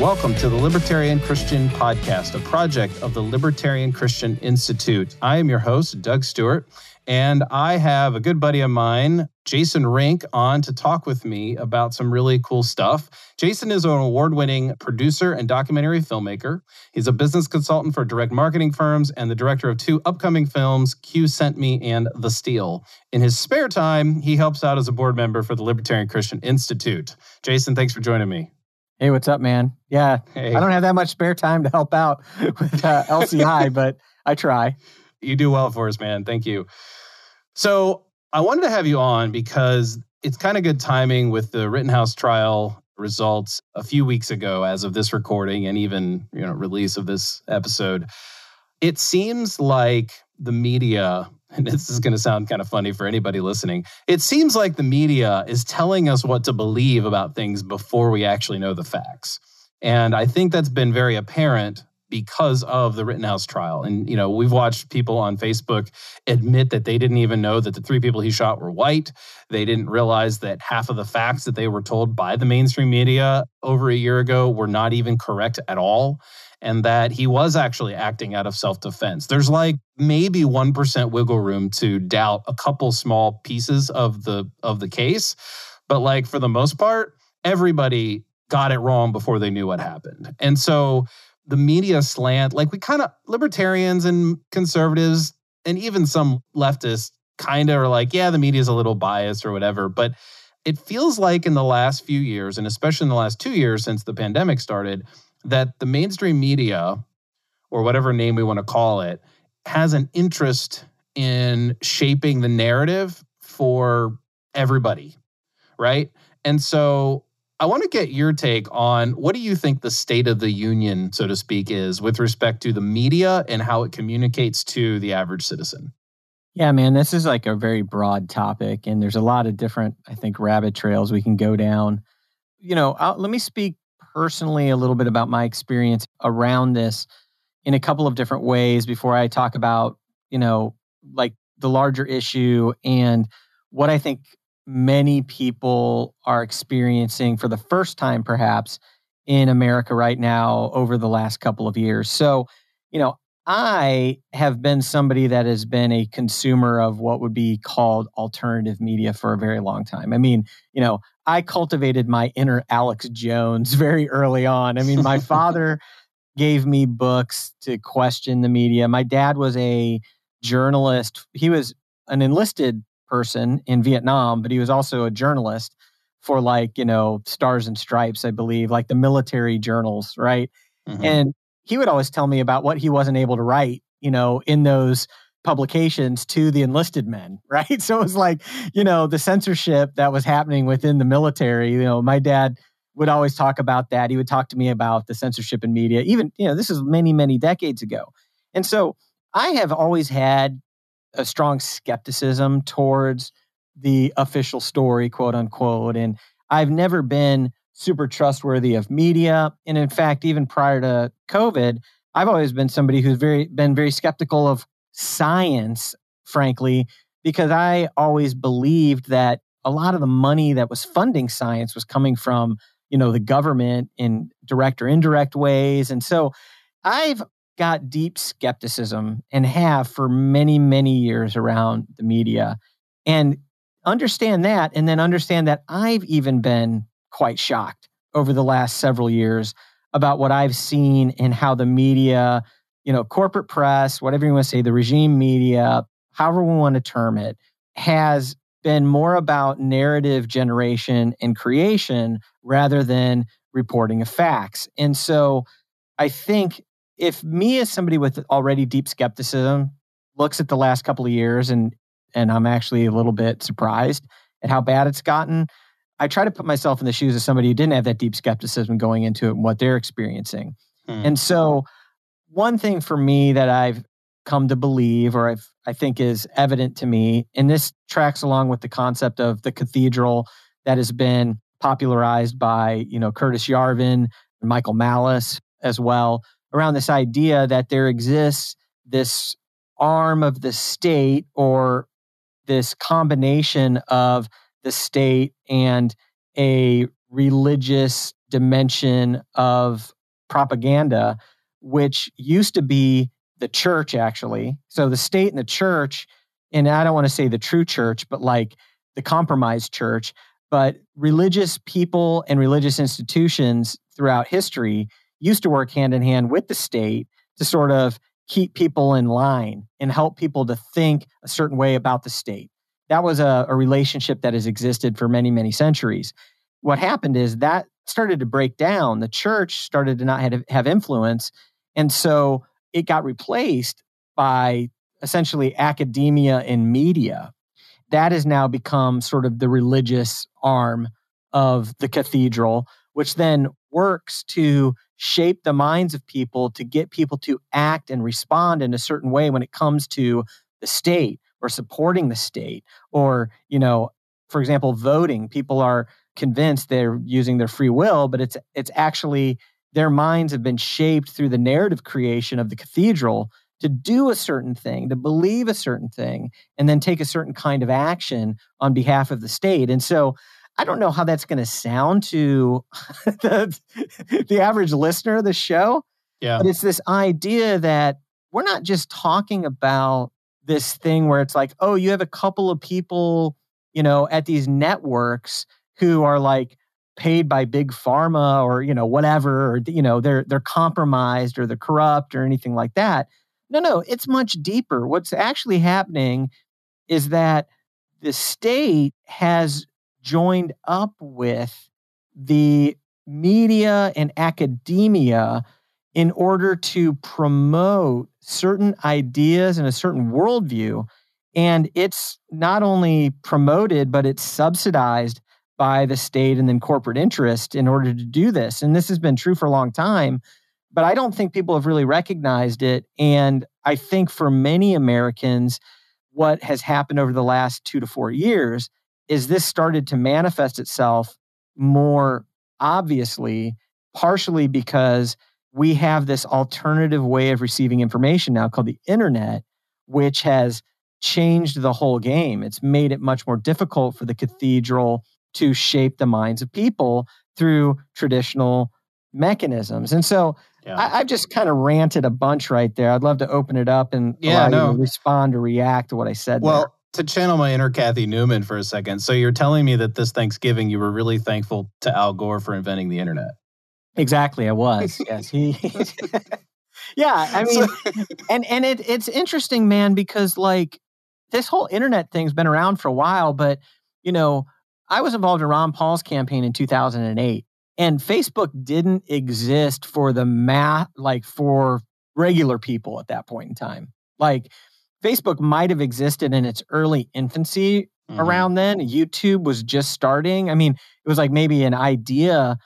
Welcome to the Libertarian Christian Podcast, a project of the Libertarian Christian Institute. I am your host, Doug Stewart, and I have a good buddy of mine, Jason Rink, on to talk with me about some really cool stuff. Jason is an award winning producer and documentary filmmaker. He's a business consultant for direct marketing firms and the director of two upcoming films, Q Sent Me and The Steal. In his spare time, he helps out as a board member for the Libertarian Christian Institute. Jason, thanks for joining me. Hey, what's up, man? Yeah, Hey. I don't have that much spare time to help out with uh, LCI, but I try. You do well for us, man. Thank you. So I wanted to have you on because it's kind of good timing with the Rittenhouse trial results a few weeks ago, as of this recording and even you know release of this episode. It seems like the media, and this is going to sound kind of funny for anybody listening. It seems like the media is telling us what to believe about things before we actually know the facts. And I think that's been very apparent because of the Rittenhouse trial. And, you know, we've watched people on Facebook admit that they didn't even know that the three people he shot were white. They didn't realize that half of the facts that they were told by the mainstream media over a year ago were not even correct at all. And that he was actually acting out of self defense. There's like maybe 1% wiggle room to doubt a couple small pieces of the of the case. But like for the most part, everybody got it wrong before they knew what happened. And so the media slant, like we kind of libertarians and conservatives and even some leftists kind of are like, yeah, the media is a little biased or whatever. But it feels like in the last few years, and especially in the last two years since the pandemic started, that the mainstream media, or whatever name we want to call it, has an interest in shaping the narrative for everybody. Right. And so I want to get your take on what do you think the state of the union, so to speak, is with respect to the media and how it communicates to the average citizen? Yeah, man, this is like a very broad topic, and there's a lot of different, I think, rabbit trails we can go down. You know, I'll, let me speak personally a little bit about my experience around this in a couple of different ways before I talk about, you know, like the larger issue and what I think many people are experiencing for the first time, perhaps in America right now over the last couple of years. So, you know, I have been somebody that has been a consumer of what would be called alternative media for a very long time. I mean, you know, I cultivated my inner Alex Jones very early on. I mean, my father gave me books to question the media. My dad was a journalist. He was an enlisted person in Vietnam, but he was also a journalist for like, you know, Stars and Stripes, I believe, like the military journals, right? Mhm. And he would always tell me about what he wasn't able to write, you know, in those publications to the enlisted men, right? So it was like, you know, the censorship that was happening within the military. You know, my dad would always talk about that. He would talk to me about the censorship in media, even, you know, this is many, many decades ago. And so I have always had a strong skepticism towards the official story, quote unquote. And I've never been super trustworthy of media. And in fact, even prior to COVID, I've always been somebody who's very been very skeptical of science, frankly, because I always believed that a lot of the money that was funding science was coming from, you know, the government in direct or indirect ways. And so I've got deep skepticism and have for many, many years around the media. And understand that, and then understand that I've even been quite shocked over the last several years about what I've seen and how the media, you know, corporate press, whatever you want to say, the regime media, however we want to term it, has been more about narrative generation and creation rather than reporting of facts. And so I think if me as somebody with already deep skepticism looks at the last couple of years and and I'm actually a little bit surprised at how bad it's gotten, I try to put myself in the shoes of somebody who didn't have that deep skepticism going into it and what they're experiencing. Hmm. And so one thing for me that I've come to believe, or I've, I think is evident to me, and this tracks along with the concept of the cathedral that has been popularized by, you know, Curtis Yarvin, and Michael Malice as well, around this idea that there exists this arm of the state or this combination of the state and a religious dimension of propaganda, which used to be the church, actually. So the state and the church, and I don't want to say the true church, but like the compromised church, but religious people and religious institutions throughout history used to work hand in hand with the state to sort of keep people in line and help people to think a certain way about the state. That was a, a relationship that has existed for many, many centuries. What happened is that started to break down. The church started to not have, have influence. And so it got replaced by essentially academia and media that has now become sort of the religious arm of the cathedral, which then works to shape the minds of people to get people to act and respond in a certain way when it comes to the state or supporting the state or, you know, for example, voting. People are convinced they're using their free will, but it's it's actually their minds have been shaped through the narrative creation of the cathedral to do a certain thing, to believe a certain thing, and then take a certain kind of action on behalf of the state. And so I don't know how that's going to sound to the, the average listener of the show. Yeah. But it's this idea that we're not just talking about this thing where it's like, oh, you have a couple of people, you know, at these networks who are like paid by big pharma or, you know, whatever, or, you know, they're they're compromised or they're corrupt or anything like that. No, no, it's much deeper. What's actually happening is that the state has joined up with the media and academia in order to promote certain ideas and a certain worldview. And it's not only promoted, but it's subsidized by the state and then corporate interest in order to do this. And this has been true for a long time but I don't think people have really recognized it. And I think for many Americans, what has happened over the last two to four years is this started to manifest itself more obviously, partially because we have this alternative way of receiving information now called the internet, which has changed the whole game. It's made it much more difficult for the cathedral to shape the minds of people through traditional mechanisms. And so yeah. I, have just kind of ranted a bunch right there. I'd love to open it up and yeah, no. respond or react to what I said. Well, there. to channel my inner Cathy Newman for a second. So you're telling me that this Thanksgiving you were really thankful to Al Gore for inventing the internet. Exactly, I was. yes, he. yeah, I mean, and and it it's interesting, man, because like this whole internet thing's been around for a while, but you know, I was involved in Ron Paul's campaign in 2008, and Facebook didn't exist for the math, like for regular people at that point in time. Like Facebook might have existed in its early infancy mm-hmm. around then. YouTube was just starting. I mean, it was like maybe an idea.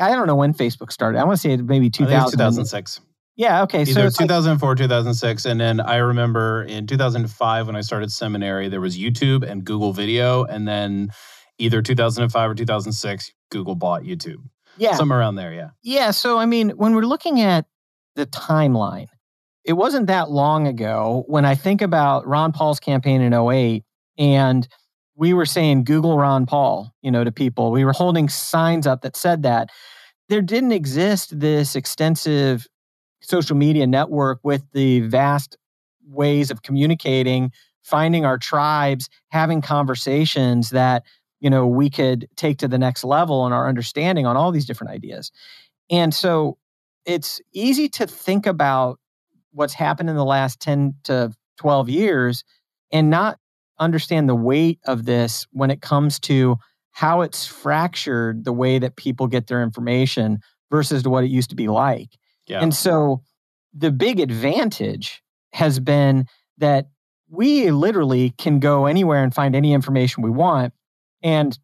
I don't know when Facebook started. I want to say maybe 2000. 2006. Yeah. Okay. Either so 2004, like, 2006, and then I remember in 2005 when I started seminary, there was YouTube and Google Video, and then either 2005 or 2006, Google bought YouTube. Yeah. Somewhere around there, yeah. Yeah. So, I mean, when we're looking at the timeline, it wasn't that long ago when I think about Ron Paul's campaign in 08 and we were saying Google Ron Paul, you know, to people. We were holding signs up that said that. There didn't exist this extensive social media network with the vast ways of communicating, finding our tribes, having conversations that you know we could take to the next level in our understanding on all these different ideas and so it's easy to think about what's happened in the last 10 to 12 years and not understand the weight of this when it comes to how it's fractured the way that people get their information versus to what it used to be like. Yeah. And so the big advantage has been that we literally can go anywhere and find any information we want and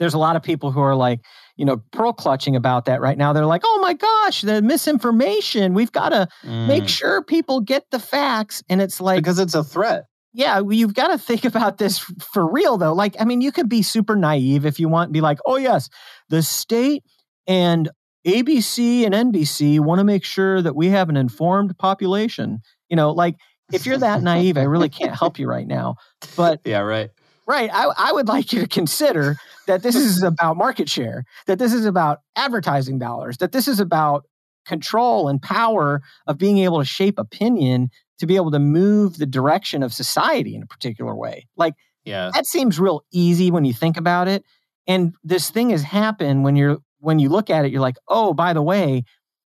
there's a lot of people who are like, you know, pearl clutching about that right now. They're like, oh my gosh, the misinformation. We've got to mm. make sure people get the facts. And it's like, because it's a threat. Yeah, you've got to think about this for real, though. Like, I mean, you could be super naive if you want, be like, oh, yes, the state and ABC and NBC want to make sure that we have an informed population. You know, like, if you're that naive, I really can't help you right now. But yeah, right. Right. I, I would like you to consider that this is about market share, that this is about advertising dollars, that this is about control and power of being able to shape opinion to be able to move the direction of society in a particular way. Like, yeah. that seems real easy when you think about it. And this thing has happened when you're when you look at it, you're like, oh, by the way,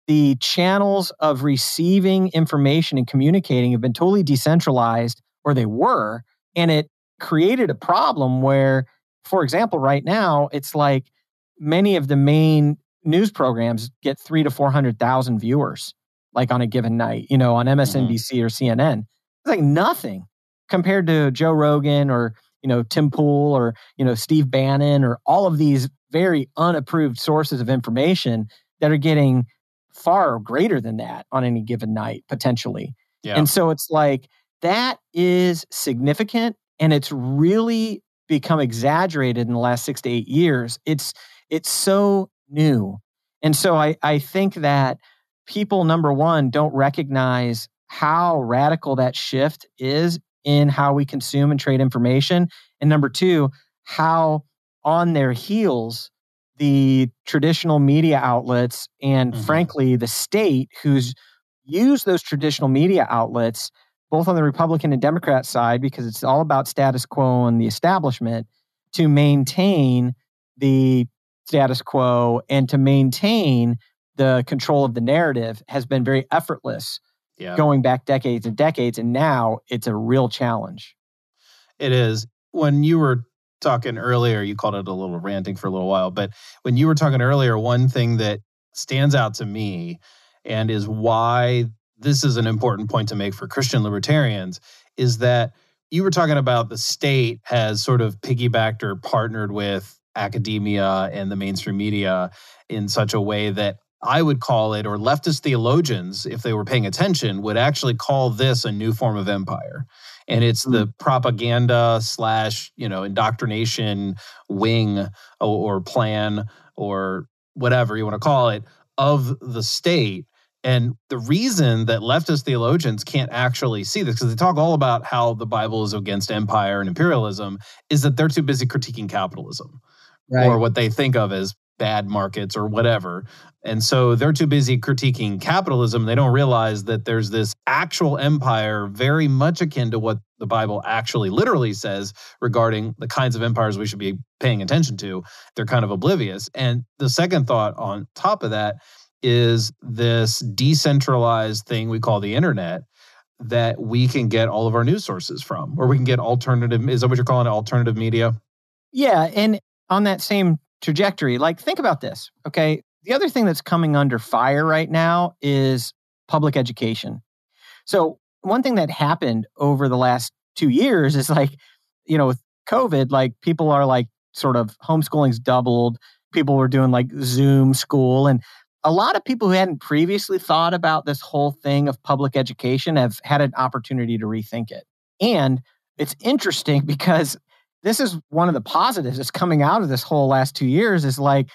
the channels of receiving information and communicating have been totally decentralized, or they were, and it created a problem where for example, right now, it's like many of the main news programs get three to 400,000 viewers, like on a given night, you know, on MSNBC mm-hmm. or CNN. It's like nothing compared to Joe Rogan or, you know, Tim Pool or, you know, Steve Bannon or all of these very unapproved sources of information that are getting far greater than that on any given night, potentially. Yeah. And so it's like that is significant and it's really become exaggerated in the last six to eight years. It's it's so new. And so I, I think that people, number one, don't recognize how radical that shift is in how we consume and trade information. And number two, how on their heels the traditional media outlets and mm-hmm. frankly the state who's used those traditional media outlets both on the Republican and Democrat side, because it's all about status quo and the establishment, to maintain the status quo and to maintain the control of the narrative has been very effortless yeah. going back decades and decades. And now it's a real challenge. It is. When you were talking earlier, you called it a little ranting for a little while, but when you were talking earlier, one thing that stands out to me and is why this is an important point to make for Christian libertarians is that you were talking about the state has sort of piggybacked or partnered with academia and the mainstream media in such a way that I would call it, or leftist theologians, if they were paying attention, would actually call this a new form of empire. And it's the hmm. propaganda slash, you know, indoctrination wing or, or plan or whatever you want to call it of the state and the reason that leftist theologians can't actually see this, because they talk all about how the Bible is against empire and imperialism, is that they're too busy critiquing capitalism right. or what they think of as bad markets or whatever. And so they're too busy critiquing capitalism. They don't realize that there's this actual empire very much akin to what the Bible actually literally says regarding the kinds of empires we should be paying attention to. They're kind of oblivious. And the second thought on top of that is this decentralized thing we call the internet that we can get all of our news sources from, or we can get alternative. Is that what you're calling it? Alternative media? Yeah. And on that same trajectory, like think about this. Okay. The other thing that's coming under fire right now is public education. So, one thing that happened over the last two years is like, you know, with COVID, like people are like sort of homeschooling's doubled. People were doing like Zoom school. And a lot of people who hadn't previously thought about this whole thing of public education have had an opportunity to rethink it. And it's interesting because this is one of the positives that's coming out of this whole last two years is like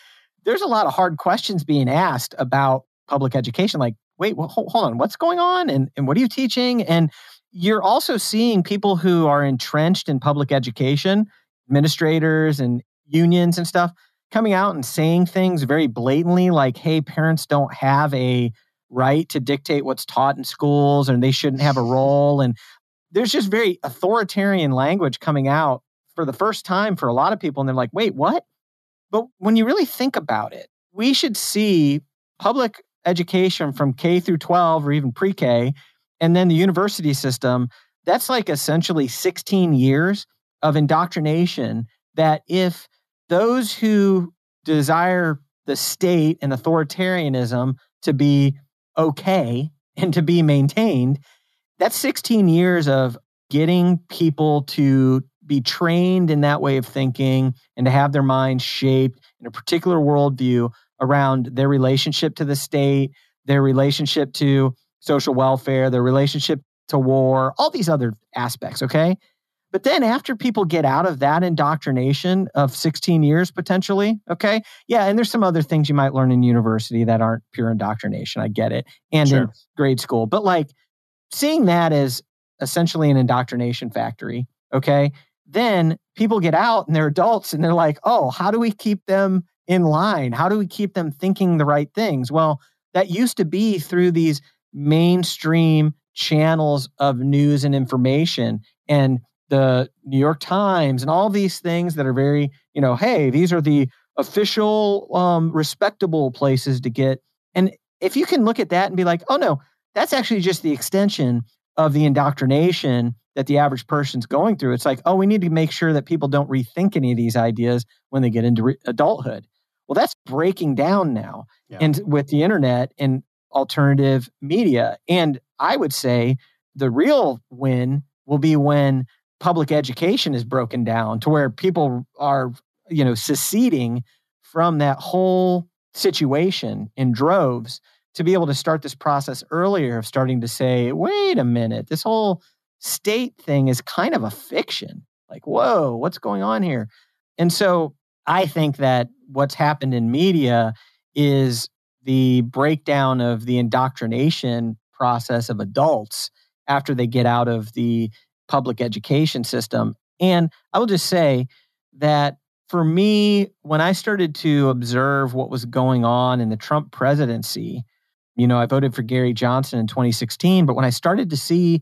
there's a lot of hard questions being asked about public education like wait well, hold, hold on what's going on and, and what are you teaching and you're also seeing people who are entrenched in public education administrators and unions and stuff coming out and saying things very blatantly like, hey, parents don't have a right to dictate what's taught in schools and they shouldn't have a role. And there's just very authoritarian language coming out for the first time for a lot of people. And they're like, wait, what? But when you really think about it, we should see public education from K through 12 or even pre K, and then the university system. That's like essentially 16 years of indoctrination that if those who desire the state and authoritarianism to be okay and to be maintained, that's 16 years of getting people to be trained in that way of thinking and to have their minds shaped in a particular worldview around their relationship to the state, their relationship to social welfare, their relationship to war, all these other aspects, okay? But then after people get out of that indoctrination of 16 years potentially, okay? Yeah, and there's some other things you might learn in university that aren't pure indoctrination. I get it. And sure. in grade school. But like seeing that as essentially an indoctrination factory, okay? Then people get out and they're adults and they're like, "Oh, how do we keep them in line? How do we keep them thinking the right things?" Well, that used to be through these mainstream channels of news and information and the New York Times and all these things that are very, you know, hey, these are the official, um, respectable places to get. And if you can look at that and be like, oh no, that's actually just the extension of the indoctrination that the average person's going through. It's like, oh, we need to make sure that people don't rethink any of these ideas when they get into re- adulthood. Well, that's breaking down now, yeah. and with the internet and alternative media. And I would say the real win will be when public education is broken down to where people are, you know, seceding from that whole situation in droves to be able to start this process earlier of starting to say, wait a minute, this whole state thing is kind of a fiction. Like, whoa, what's going on here? And so I think that what's happened in media is the breakdown of the indoctrination process of adults after they get out of the public education system. And I will just say that for me, when I started to observe what was going on in the Trump presidency, you know, I voted for Gary Johnson in 2016, but when I started to see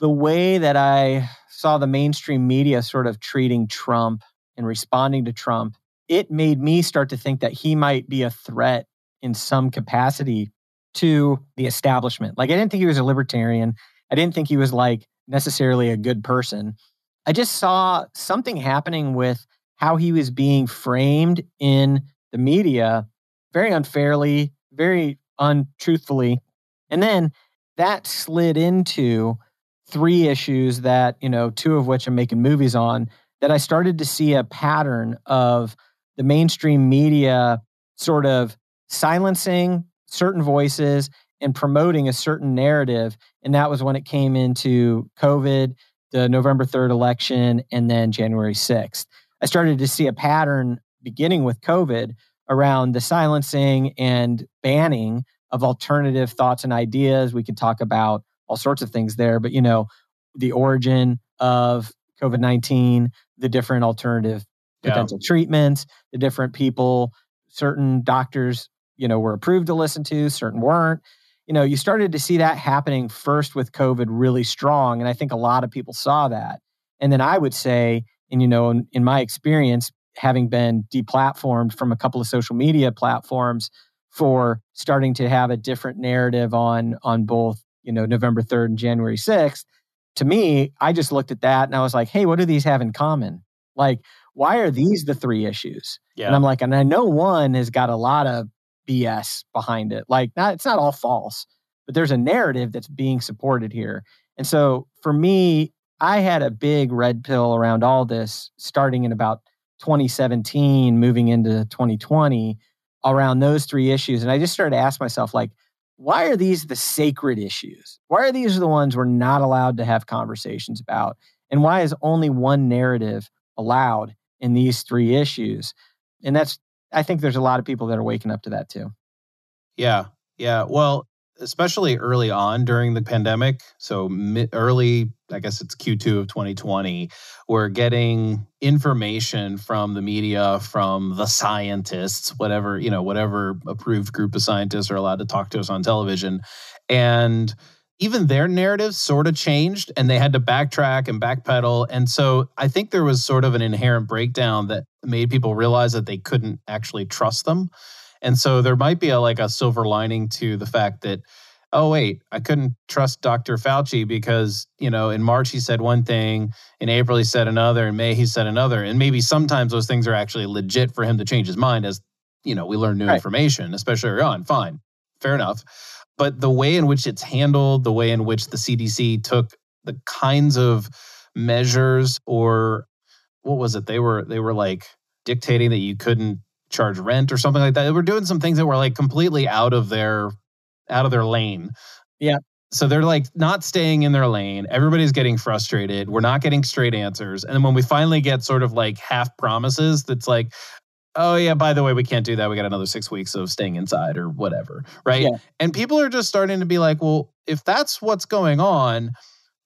the way that I saw the mainstream media sort of treating Trump and responding to Trump, it made me start to think that he might be a threat in some capacity to the establishment. Like, I didn't think he was a libertarian. I didn't think he was like necessarily a good person. I just saw something happening with how he was being framed in the media very unfairly, very untruthfully. And then that slid into three issues that, you know, two of which I'm making movies on, that I started to see a pattern of the mainstream media sort of silencing certain voices and promoting a certain narrative. And that was when it came into COVID, the November 3rd election, and then January 6th. I started to see a pattern beginning with COVID around the silencing and banning of alternative thoughts and ideas. We could talk about all sorts of things there, but you know, the origin of COVID 19, the different alternative potential yeah. treatments, the different people, certain doctors, you know, were approved to listen to, certain weren't. You know, you started to see that happening first with COVID really strong. And I think a lot of people saw that. And then I would say, and you know, in, in my experience, having been deplatformed from a couple of social media platforms for starting to have a different narrative on on both you know November 3rd and January 6th to me I just looked at that and I was like hey what do these have in common? Like why are these the three issues? Yeah. and I'm like and I know one has got a lot of BS behind it. Like not it's not all false but there's a narrative that's being supported here. And so for me I had a big red pill around all this starting in about 2017 moving into 2020 around those three issues. And I just started to ask myself, like, why are these the sacred issues? Why are these the ones we're not allowed to have conversations about? And why is only one narrative allowed in these three issues? And that's, I think there's a lot of people that are waking up to that too. Yeah. Yeah. Well, especially early on during the pandemic. So mid, early, I guess it's Q2 of 2020, we're getting information from the media, from the scientists, whatever, you know, whatever approved group of scientists are allowed to talk to us on television. And even their narratives sort of changed and they had to backtrack and backpedal. And so I think there was sort of an inherent breakdown that made people realize that they couldn't actually trust them. And so there might be a like a silver lining to the fact that oh wait, I couldn't trust Dr. Fauci because, you know, in March he said one thing, in April he said another, in May he said another. And maybe sometimes those things are actually legit for him to change his mind as, you know, we learn new right. information, especially early on. Fine. Fair enough. But the way in which it's handled, the way in which the CDC took the kinds of measures or what was it? They were they were like dictating that you couldn't charge rent or something like that. They were doing some things that were like completely out of their out of their lane. Yeah. So they're like not staying in their lane. Everybody's getting frustrated. We're not getting straight answers. And then when we finally get sort of like half promises, that's like, oh yeah, by the way, we can't do that. We got another six weeks of staying inside or whatever. Right. Yeah. And people are just starting to be like, well, if that's what's going on,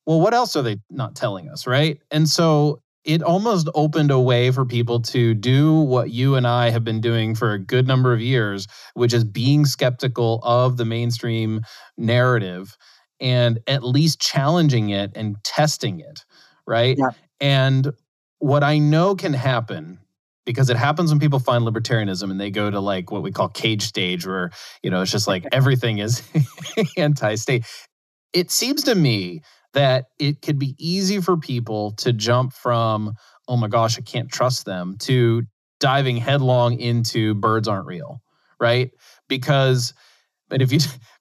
well, what else are they not telling us? Right. And so it almost opened a way for people to do what you and I have been doing for a good number of years, which is being skeptical of the mainstream narrative and at least challenging it and testing it. Right. Yeah. And what I know can happen because it happens when people find libertarianism and they go to like what we call cage stage where you know it's just like everything is anti-state it seems to me that it could be easy for people to jump from oh my gosh i can't trust them to diving headlong into birds aren't real right? Because but if you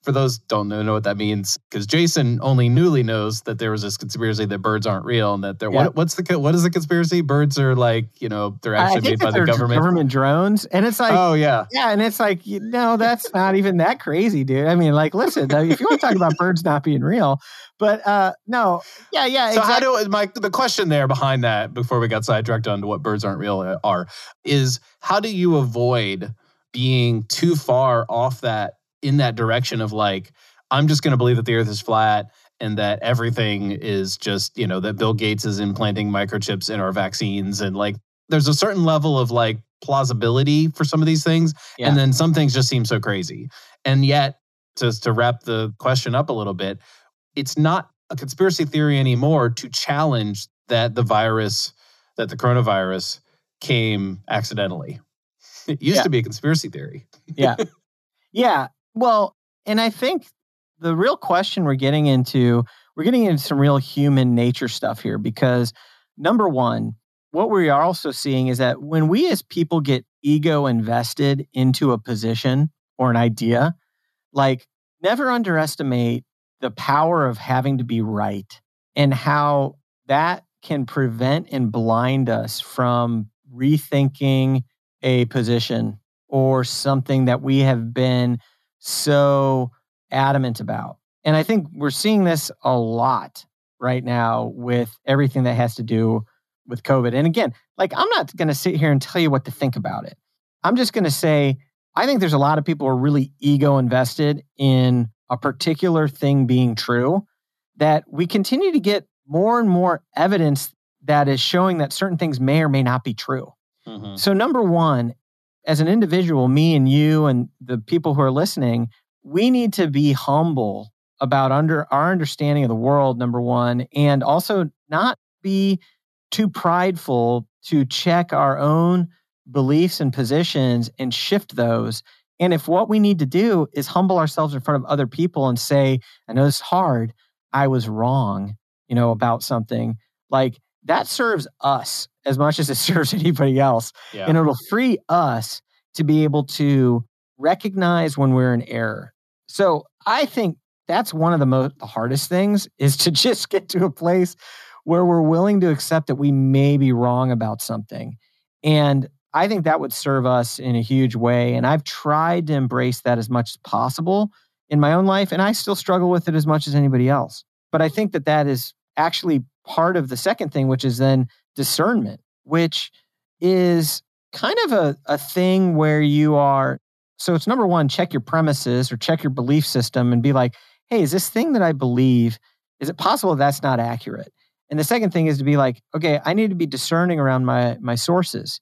for those don't know, know what that means because Jason only newly knows that there was this conspiracy that birds aren't real and that they're Yeah. what, what's the what is the conspiracy? Birds are like you know they're actually think made by the government. government drones, and it's like, oh yeah, yeah, and it's like, you know, that's not even that crazy, dude. I mean, like, listen, uh, if you want to talk about birds not being real, but uh no, yeah, yeah, So exactly. how do my the question there behind that before we got sidetracked onto what birds aren't real uh, are is how do you avoid being too far off that in that direction of like I'm just going to believe that the earth is flat and that everything is just, you know, that Bill Gates is implanting microchips in our vaccines and like there's a certain level of like plausibility for some of these things Yeah. and then some things just seem so crazy. And yet just to wrap the question up a little bit, it's not a conspiracy theory anymore to challenge that the virus, that the coronavirus came accidentally. It used Yeah. to be a conspiracy theory. Yeah. Yeah. Well, and I think the real question we're getting into, we're getting into some real human nature stuff here because number one, what we are also seeing is that when we as people get ego invested into a position or an idea, like never underestimate the power of having to be right and how that can prevent and blind us from rethinking a position or something that we have been so adamant about. And I think we're seeing this a lot right now with everything that has to do with COVID. And again, like I'm not going to sit here and tell you what to think about it. I'm just going to say I think there's a lot of people who are really ego invested in a particular thing being true that we continue to get more and more evidence that is showing that certain things may or may not be true. Mm-hmm. So, number one, as an individual, me and you and the people who are listening, we need to be humble about under our understanding of the world, number one, and also not be too prideful to check our own beliefs and positions and shift those. And if what we need to do is humble ourselves in front of other people and say, I know it's hard, I was wrong, you know, about something, like that serves us as much as it serves anybody else Yeah. and it'll free us to be able to recognize when we're in error. So I think that's one of the most the hardest things is to just get to a place where we're willing to accept that we may be wrong about something. And I think that would serve us in a huge way. And I've tried to embrace that as much as possible in my own life. And I still struggle with it as much as anybody else. But I think that that is actually part of the second thing, which is then discernment, which is kind of a, a thing where you are so it's number one check your premises or check your belief system and be like hey is this thing that i believe is it possible that's not accurate? And the second thing is to be like okay i need to be discerning around my my sources.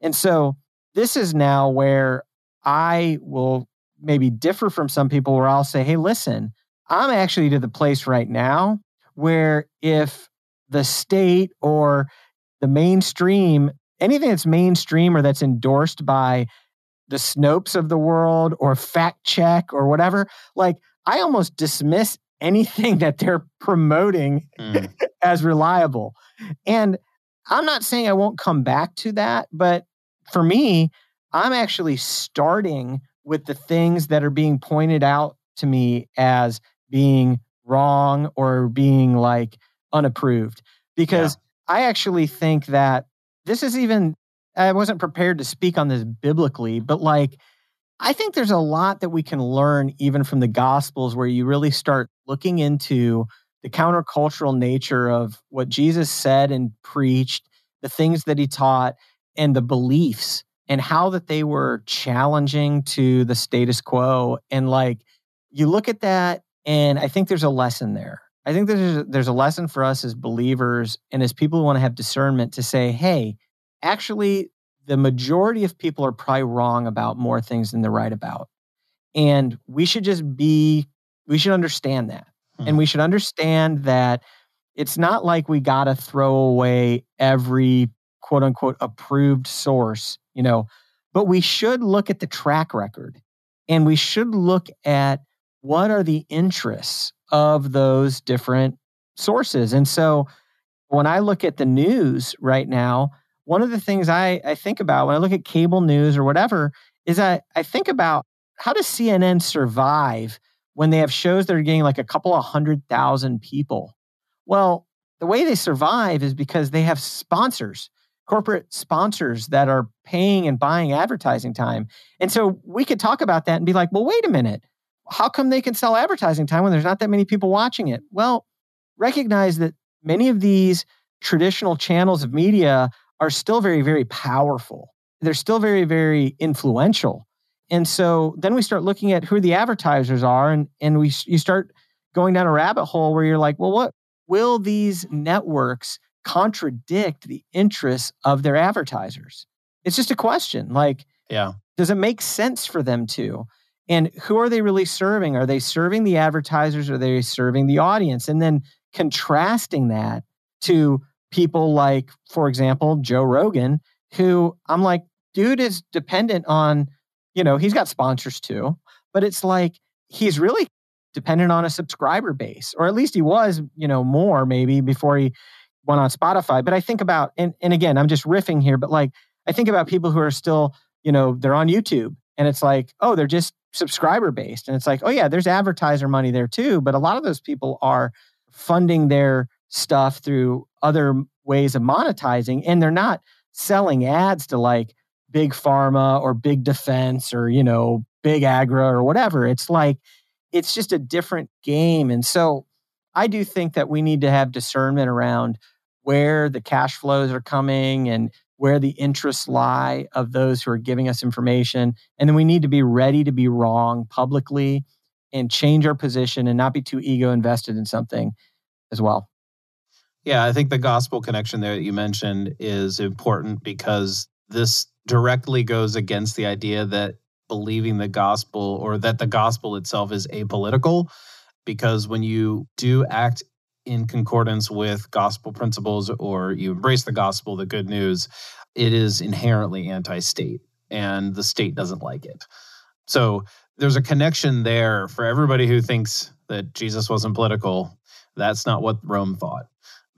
And so this is now where i will maybe differ from some people where i'll say hey listen i'm actually to the place right now where if the state or the mainstream anything that's mainstream or that's endorsed by the Snopes of the world or fact check or whatever, like I almost dismiss anything that they're promoting Mm. as reliable. And I'm not saying I won't come back to that, but for me, I'm actually starting with the things that are being pointed out to me as being wrong or being like unapproved because I actually think that this is even, I wasn't prepared to speak on this biblically, but like, I think there's a lot that we can learn even from the Gospels where you really start looking into the countercultural nature of what Jesus said and preached, the things that he taught, and the beliefs and how that they were challenging to the status quo. And like, you look at that, and I think there's a lesson there. I think there's a, there's a lesson for us as believers and as people who want to have discernment to say, hey, actually, the majority of people are probably wrong about more things than they're right about. And we should just be, we should understand that. Hmm. And we should understand that it's not like we got to throw away every quote unquote approved source, you know, but we should look at the track record and we should look at what are the interests of those different sources. And so when I look at the news right now, one of the things I, I think about when I look at cable news or whatever is that I think about how does CNN survive when they have shows that are getting like a couple of hundred thousand people? Well, the way they survive is because they have sponsors, corporate sponsors that are paying and buying advertising time. And so we could talk about that and be like, well, wait a minute. How come they can sell advertising time when there's not that many people watching it? Well, recognize that many of these traditional channels of media are still very, very powerful. They're still very, very influential. And so then we start looking at who the advertisers are, and, and we you start going down a rabbit hole where you're like, well, what will these networks contradict the interests of their advertisers? It's just a question. Like, yeah, does it make sense for them to? And who are they really serving? Are they serving the advertisers? Are they serving the audience? And then contrasting that to people like, for example, Joe Rogan, who I'm like, dude is dependent on, you know, he's got sponsors too, but it's like he's really dependent on a subscriber base, or at least he was, you know, more maybe before he went on Spotify. But I think about, and, and again, I'm just riffing here, but like, I think about people who are still, you know, they're on YouTube and it's like, oh, they're just subscriber based. And it's like, oh, yeah, there's advertiser money there too. But a lot of those people are funding their stuff through other ways of monetizing and they're not selling ads to like big pharma or big defense or you know big agra or whatever it's like it's just a different game and so i do think that we need to have discernment around where the cash flows are coming and where the interests lie of those who are giving us information and then we need to be ready to be wrong publicly and change our position and not be too ego invested in something as well yeah, I think the gospel connection there that you mentioned is important because this directly goes against the idea that believing the gospel or that the gospel itself is apolitical. Because when you do act in concordance with gospel principles or you embrace the gospel, the good news, it is inherently anti state and the state doesn't like it. So there's a connection there for everybody who thinks that Jesus wasn't political. That's not what Rome thought.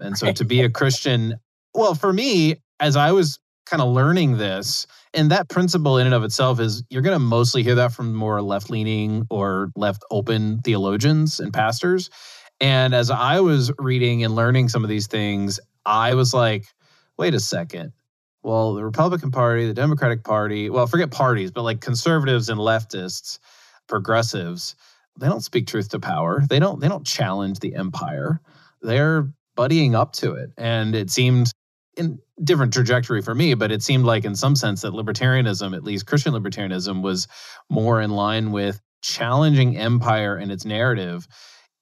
And so to be a Christian, well, for me, as I was kind of learning this, and that principle in and of itself is you're going to mostly hear that from more left leaning or left open theologians and pastors. And as I was reading and learning some of these things, I was like, wait a second. Well, the Republican Party, the Democratic Party, well, forget parties, but like conservatives and leftists, progressives, they don't speak truth to power. They don't they don't challenge the empire. They're buddying up to it. And it seemed in different trajectory for me, but it seemed like in some sense that libertarianism, at least Christian libertarianism, was more in line with challenging empire and its narrative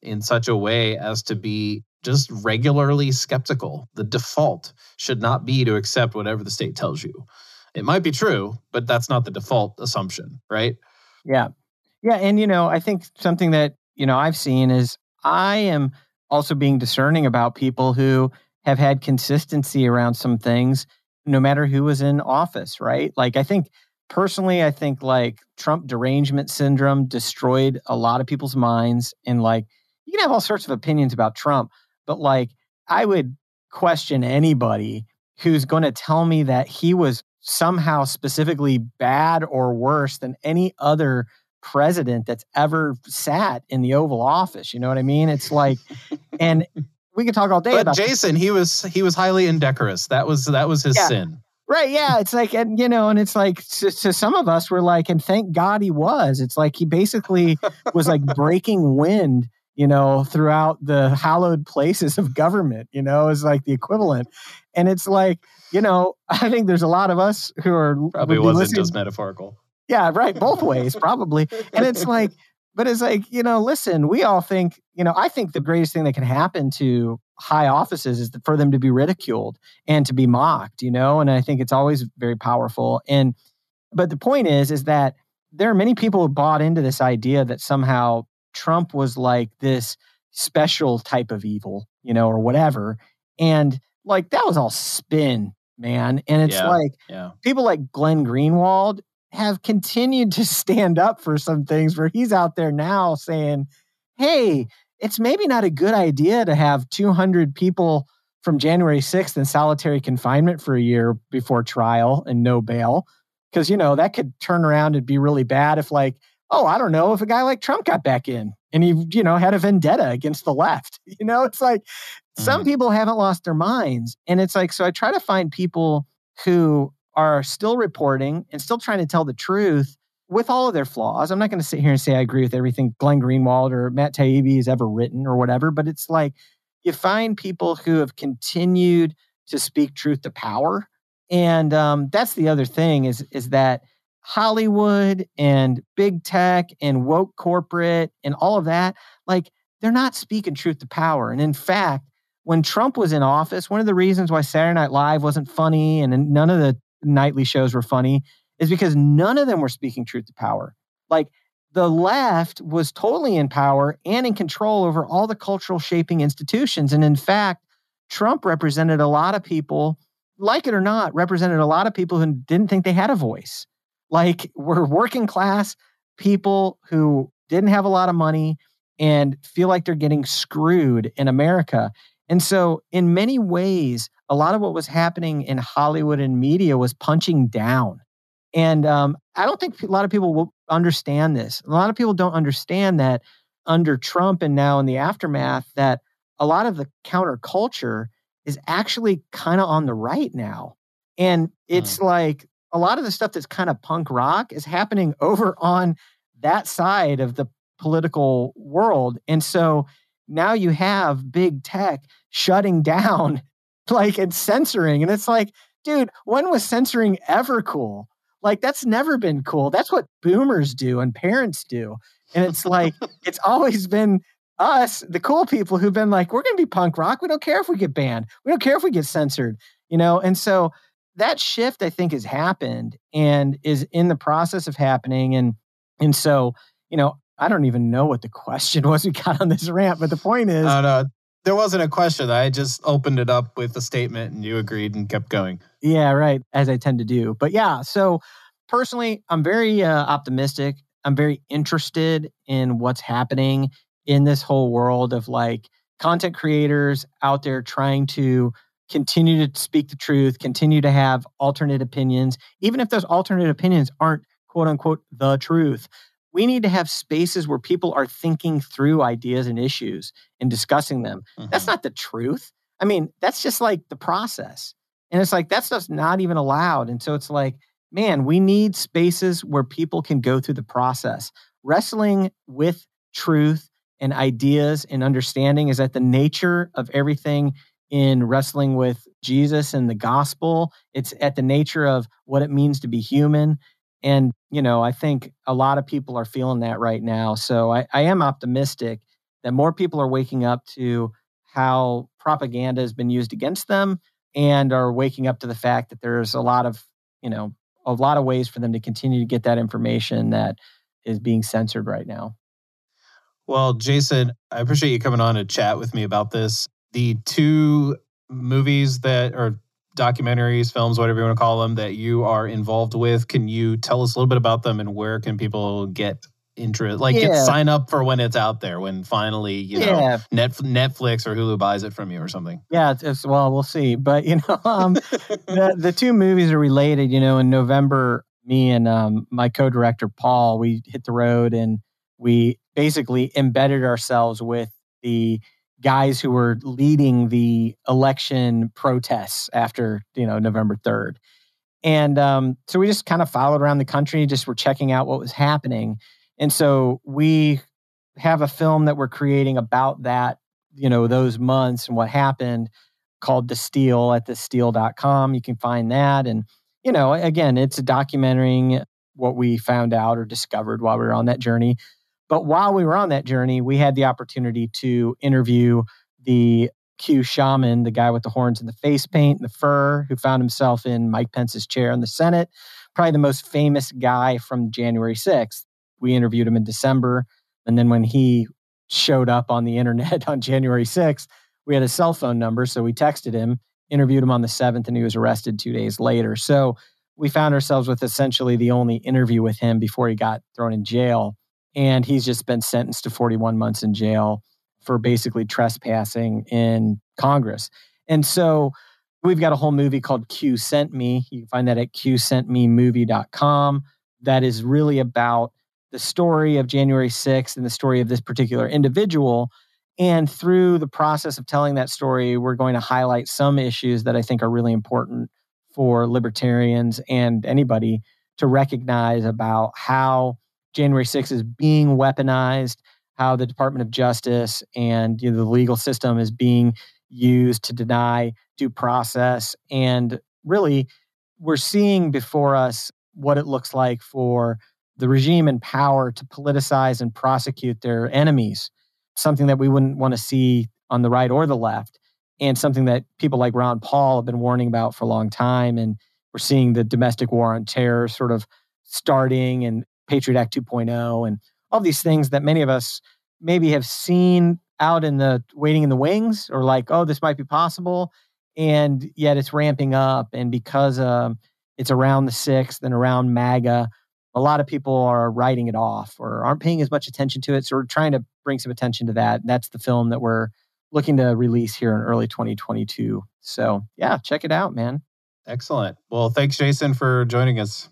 in such a way as to be just regularly skeptical. The default should not be to accept whatever the state tells you. It might be true, but that's not the default assumption, right? Yeah. Yeah. And, you know, I think something that, you know, I've seen is I am also being discerning about people who have had consistency around some things, no matter who was in office, right? Like, I think personally, I think like Trump derangement syndrome destroyed a lot of people's minds. And like, you can have all sorts of opinions about Trump, but like, I would question anybody who's going to tell me that he was somehow specifically bad or worse than any other president that's ever sat in the Oval Office. You know what I mean? It's like, and we could talk all day but about Jason, he was he was highly indecorous. That was that was his Yeah. sin. Right. Yeah. It's like, and you know, and it's like to, to some of us, we're like, and thank God he was. It's like he basically was like breaking wind, you know, throughout the hallowed places of government, you know, is like the equivalent. And it's like, you know, I think there's a lot of us who are Probably wasn't listening- just metaphorical. yeah, right. Both ways, probably. And it's like, but it's like, you know, listen, we all think, you know, I think the greatest thing that can happen to high offices is for them to be ridiculed and to be mocked, you know, and I think it's always very powerful. And, but the point is, is that there are many people who bought into this idea that somehow Trump was like this special type of evil, you know, or whatever. And like that was all spin, man. And it's Yeah. like, Yeah. people like Glenn Greenwald have continued to stand up for some things where he's out there now saying, hey, it's maybe not a good idea to have 200 people from January 6th in solitary confinement for a year before trial and no bail. Because, you know, that could turn around and be really bad if, like, oh, I don't know, if a guy like Trump got back in and he, you know, had a vendetta against the left. You know, it's like some people haven't lost their minds. And it's like, so I try to find people who are still reporting and still trying to tell the truth with all of their flaws. I'm not going to sit here and say I agree with everything Glenn Greenwald or Matt Taibbi has ever written or whatever, but it's like you find people who have continued to speak truth to power. And um, that's the other thing is is that Hollywood and big tech and woke corporate and all of that, like they're not speaking truth to power. And in fact, when Trump was in office, one of the reasons why Saturday Night Live wasn't funny and none of the nightly shows were funny is because none of them were speaking truth to power. Like the left was totally in power and in control over all the cultural shaping institutions. And in fact, Trump represented a lot of people, like it or not, represented a lot of people who didn't think they had a voice. Like we're working class people who didn't have a lot of money and feel like they're getting screwed in America. And so, in many ways, a lot of what was happening in Hollywood and media was punching down. And um, I don't think a lot of people will understand this. A lot of people don't understand that under Trump and now in the aftermath, that a lot of the counterculture is actually kind of on the right now. And it's like a lot of the stuff that's kind of punk rock is happening over on that side of the political world. And so now you have big tech shutting down like and censoring. And it's like, dude, when was censoring ever cool? Like that's never been cool. That's what boomers do and parents do. And it's like, it's always been us, the cool people who've been like, we're going to be punk rock. We don't care if we get banned. We don't care if we get censored, you know? And so that shift, I think, has happened and is in the process of happening. And, and so, you know, I don't even know what the question was we got on this rant, but the point is, Oh no, there wasn't a question. I just opened it up with a statement, and you agreed and kept going. Yeah, right. As I tend to do. But yeah, so personally, I'm very uh, optimistic. I'm very interested in what's happening in this whole world of like content creators out there trying to continue to speak the truth, continue to have alternate opinions, even if those alternate opinions aren't quote unquote the truth. We need to have spaces where people are thinking through ideas and issues and discussing them. That's Mhm. not the truth. I mean, that's just like the process. And it's like that stuff's not even allowed. And so it's like, man, we need spaces where people can go through the process. Wrestling with truth and ideas and understanding is at the nature of everything in wrestling with Jesus and the gospel. It's at the nature of what it means to be human. And, you know, I think a lot of people are feeling that right now. So I, I am optimistic that more people are waking up to how propaganda has been used against them and are waking up to the fact that there's a lot of, you know, a lot of ways for them to continue to get that information that is being censored right now. Well, Jason, I appreciate you coming on to chat with me about this. The two movies that are documentaries, films, whatever you want to call them, that you are involved with, can you tell us a little bit about them and where can people get interest, like get sign up for when it's out there, when finally you know yeah, Net, Netflix or Hulu buys it from you or something? yeah. It's, it's well, we'll see. But you know, um, the the two movies are related. You know, in November, me and um, my co-director Paul, we hit the road and we basically embedded ourselves with the guys who were leading the election protests after you know November third, and um, so we just kind of followed around the country, just were checking out what was happening, and so we have a film that we're creating about that you know those months and what happened called the Steal at thesteal.com you can find that. And you know again it's a documenting what we found out or discovered while we were on that journey but while we were on that journey we had the opportunity to interview the q shaman the guy with the horns and the face paint and the fur who found himself in mike pence's chair in the senate probably the most famous guy from january 6th we interviewed him in december and then when he showed up on the internet on January 6th, we had a cell phone number. So we texted him, interviewed him on the 7th, and he was arrested two days later. So we found ourselves with essentially the only interview with him before he got thrown in jail. And he's just been sentenced to 41 months in jail for basically trespassing in Congress. And so we've got a whole movie called Q Sent Me. You can find that at qsentmemovie.com. That is really about the story of January 6th and the story of this particular individual. And through the process of telling that story, we're going to highlight some issues that I think are really important for libertarians and anybody to recognize about how January 6th is being weaponized, how the Department of Justice and you know, the legal system is being used to deny due process. And really, we're seeing before us what it looks like for the regime in power to politicize and prosecute their enemies, something that we wouldn't want to see on the right or the left, and something that people like Ron Paul have been warning about for a long time. And we're seeing the domestic war on terror sort of starting and Patriot Act 2.0 and all these things that many of us maybe have seen out in the waiting in the wings or like, oh, this might be possible. And yet it's ramping up. And because um, it's around the 6th and around MAGA, a lot of people are writing it off or aren't paying as much attention to it. So we're trying to bring some attention to that. That's the film that we're looking to release here in early 2022. So yeah, check it out, man. Excellent. Well, thanks, Jason, for joining us.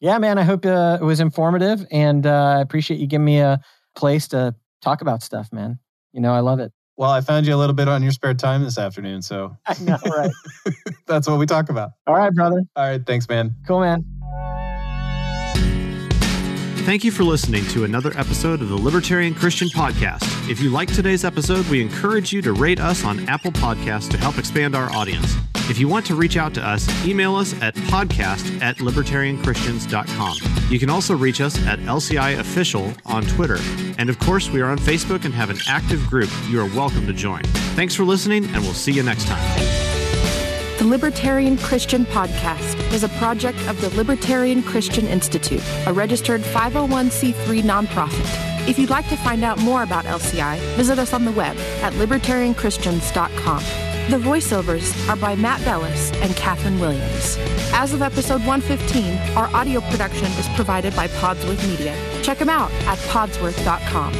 Yeah, man. I hope uh, it was informative, and uh, I appreciate you giving me a place to talk about stuff, man. You know, I love it. Well, I found you a little bit on your spare time this afternoon, so I know, right? That's what we talk about. All right, brother. All right, thanks, man. Cool, man. Thank you for listening to another episode of the Libertarian Christian Podcast. If you like today's episode, we encourage you to rate us on Apple Podcasts to help expand our audience. If you want to reach out to us, email us at podcast at libertarianchristians.com. You can also reach us at LCI Official on Twitter. And of course, we are on Facebook and have an active group you are welcome to join. Thanks for listening, and we'll see you next time. The Libertarian Christian Podcast is a project of the Libertarian Christian Institute, a registered 501c3 nonprofit. If you'd like to find out more about LCI, visit us on the web at libertarianchristians.com. The voiceovers are by Matt Bellis and Katherine Williams. As of episode 115, our audio production is provided by Podsworth Media. Check them out at podsworth.com.